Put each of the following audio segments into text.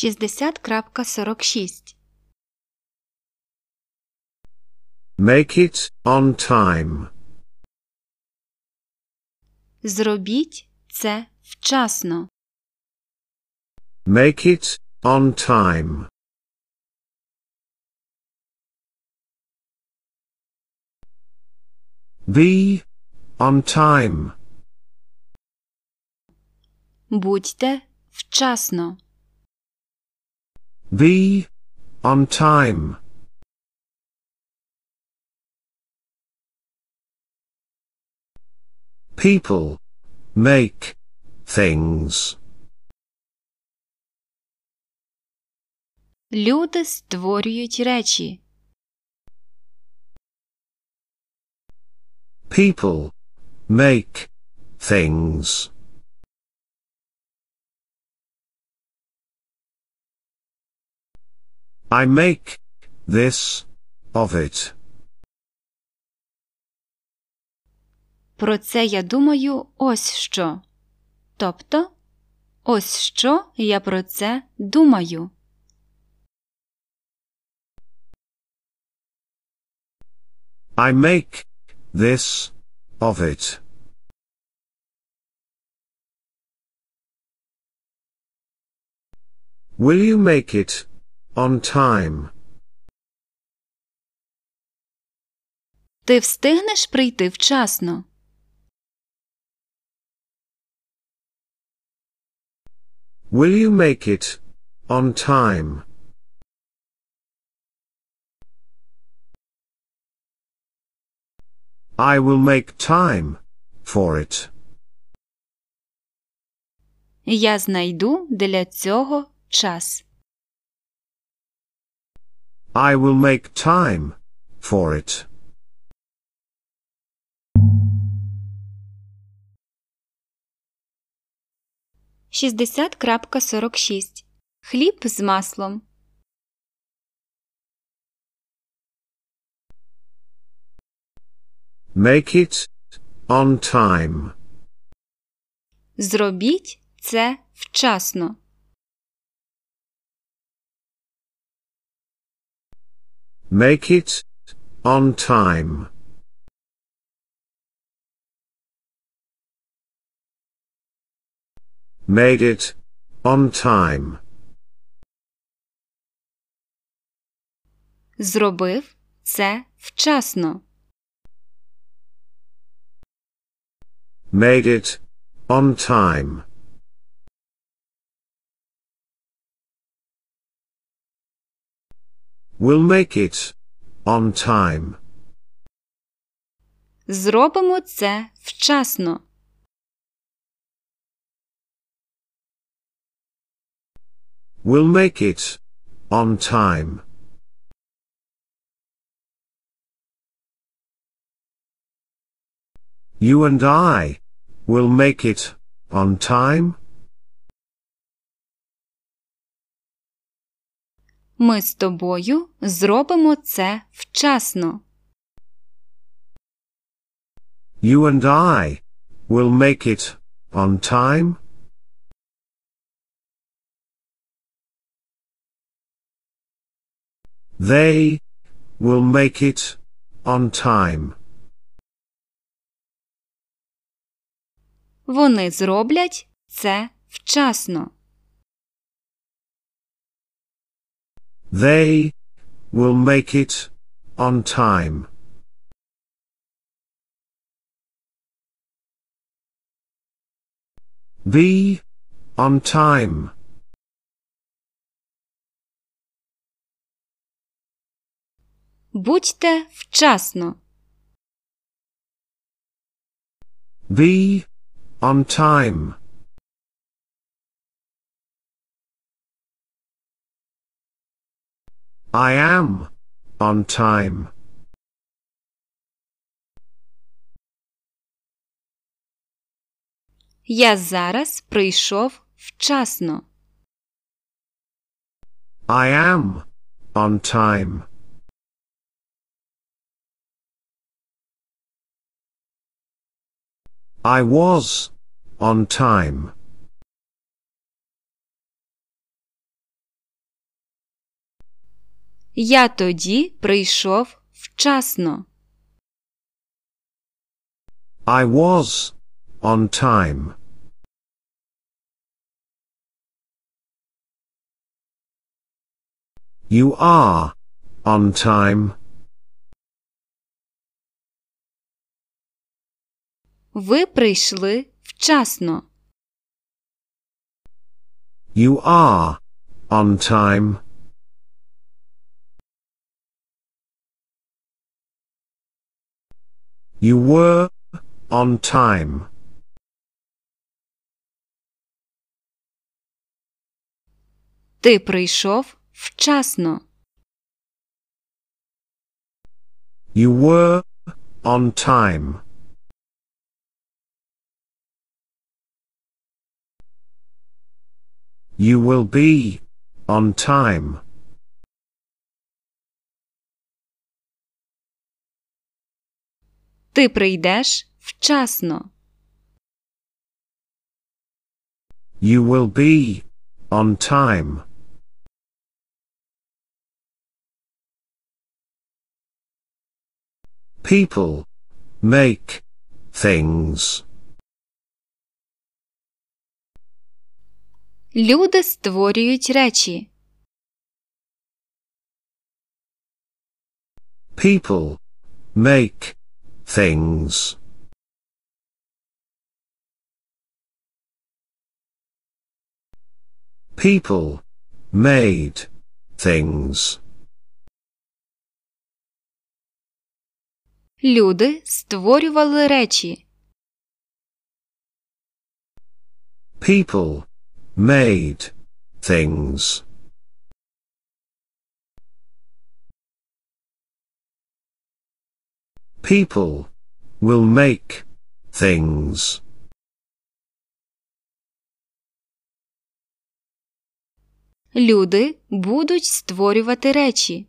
Шістдесят крапка сорок шість. Make it on time. Зробіть це вчасно. Make it on time. Be on time. Будьте вчасно. Be on time. People make things. Люди створюють речі. People make things. I make this of it. Про це я думаю ось що. Тобто, ось що я про це думаю. I make this of it. Will you make it on time? Ти встигнеш прийти вчасно. Will you make it on time? I will make time for it. Я знайду для цього час. I will make time for it. Шістдесят крапка сорок шість. Хліб з маслом. Make it on time. Зробіть це вчасно. Make it on time. Made it on time. Зробив це вчасно. Made it on time. We'll make it on time. Зробимо це вчасно. We'll make it on time. You and I will make it on time. Ми з тобою зробимо це вчасно. You and I will make it on time. They will make it on time. Вони зроблять це вчасно. They will make it on time. Be on time. Будьте вчасно. Be on time. I am on time. Я зараз прийшов вчасно. I am on time. I was on time. Я тоді прийшов вчасно. I was on time. You are on time. Ви прийшли вчасно. You are on time. You were on time. Ти прийшов вчасно. You were on time. You will be on time. Ти прийдеш вчасно. You will be on time. People make things. Люди створюють речі. People make things. People made things. Люди створювали речі. People made things. People will make things. Люди будуть створювати речі.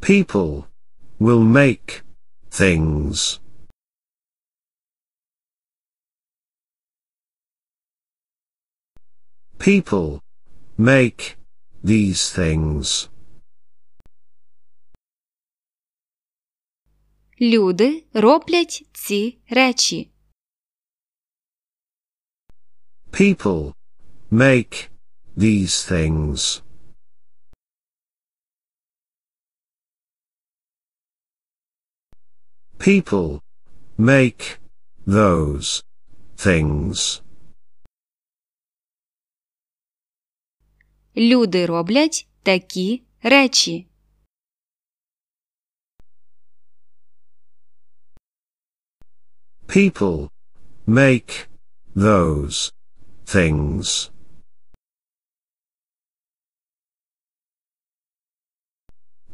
People will make things. People make these things. Люди роблять ці речі. People make these things. People make those things. Люди роблять такі речі. People make those things.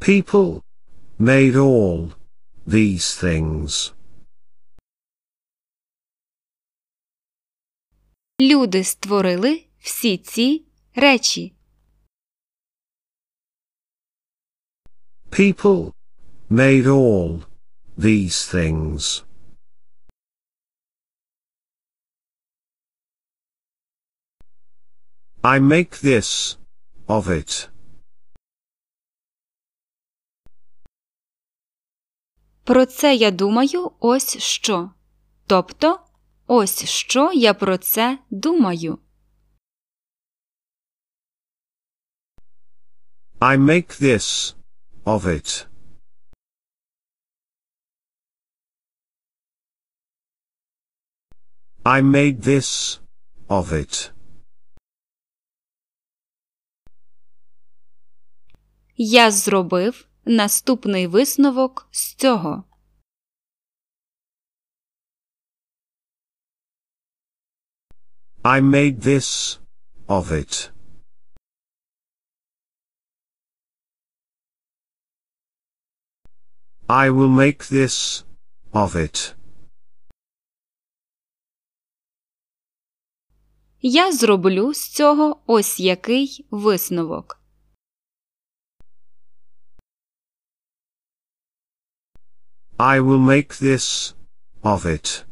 People made all these things. Люди створили всі ці речі. People made all these things. I make this of it. Про це я думаю ось що. Тобто, ось що я про це думаю. I make this of it. I made this of it. Я зробив наступний висновок з цього. I made this of it. I will make this of it. Я зроблю з цього ось який висновок. I will make this of it.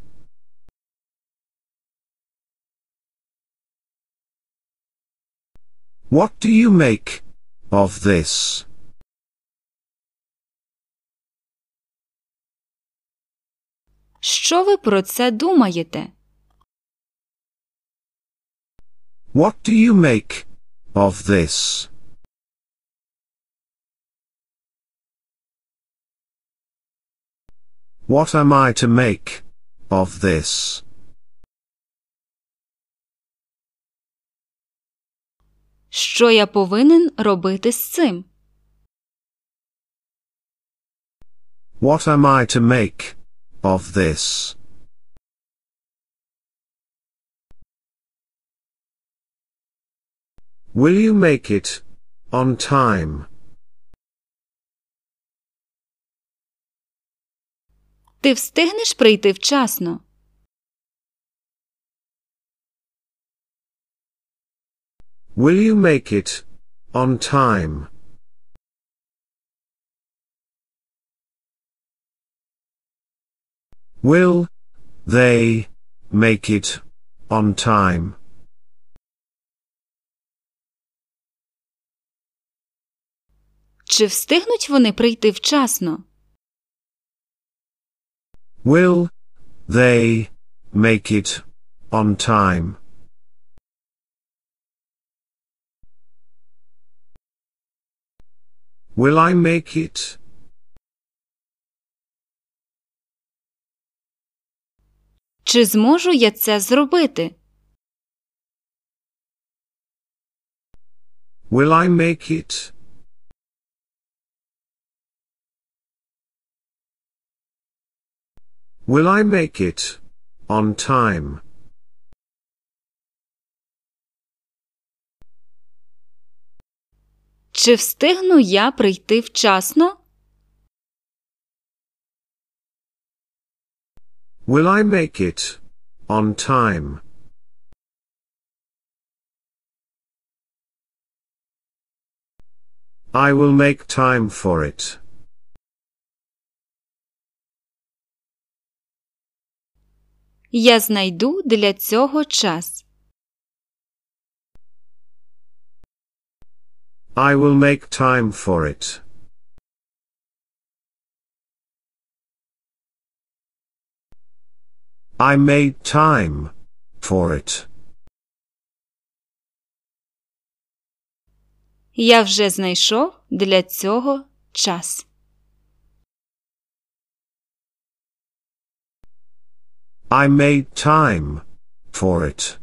What do you make of this? Що ви про це думаєте? What do you make of this? What am I to make of this? Що я повинен робити з цим? What am I to make of this? Will you make it on time? Ти встигнеш прийти вчасно? Will you make it on time? Will they make it on time? Чи встигнуть вони прийти вчасно? Will they make it on time? Will I make it? Чи зможу я це зробити? Will I make it? Will I make it on time? Чи встигну я прийти вчасно? Will I make it on time? I will make time for it. Я знайду для цього час. I will make time for it. I made time for it. Я вже знайшов для цього час. I made time for it.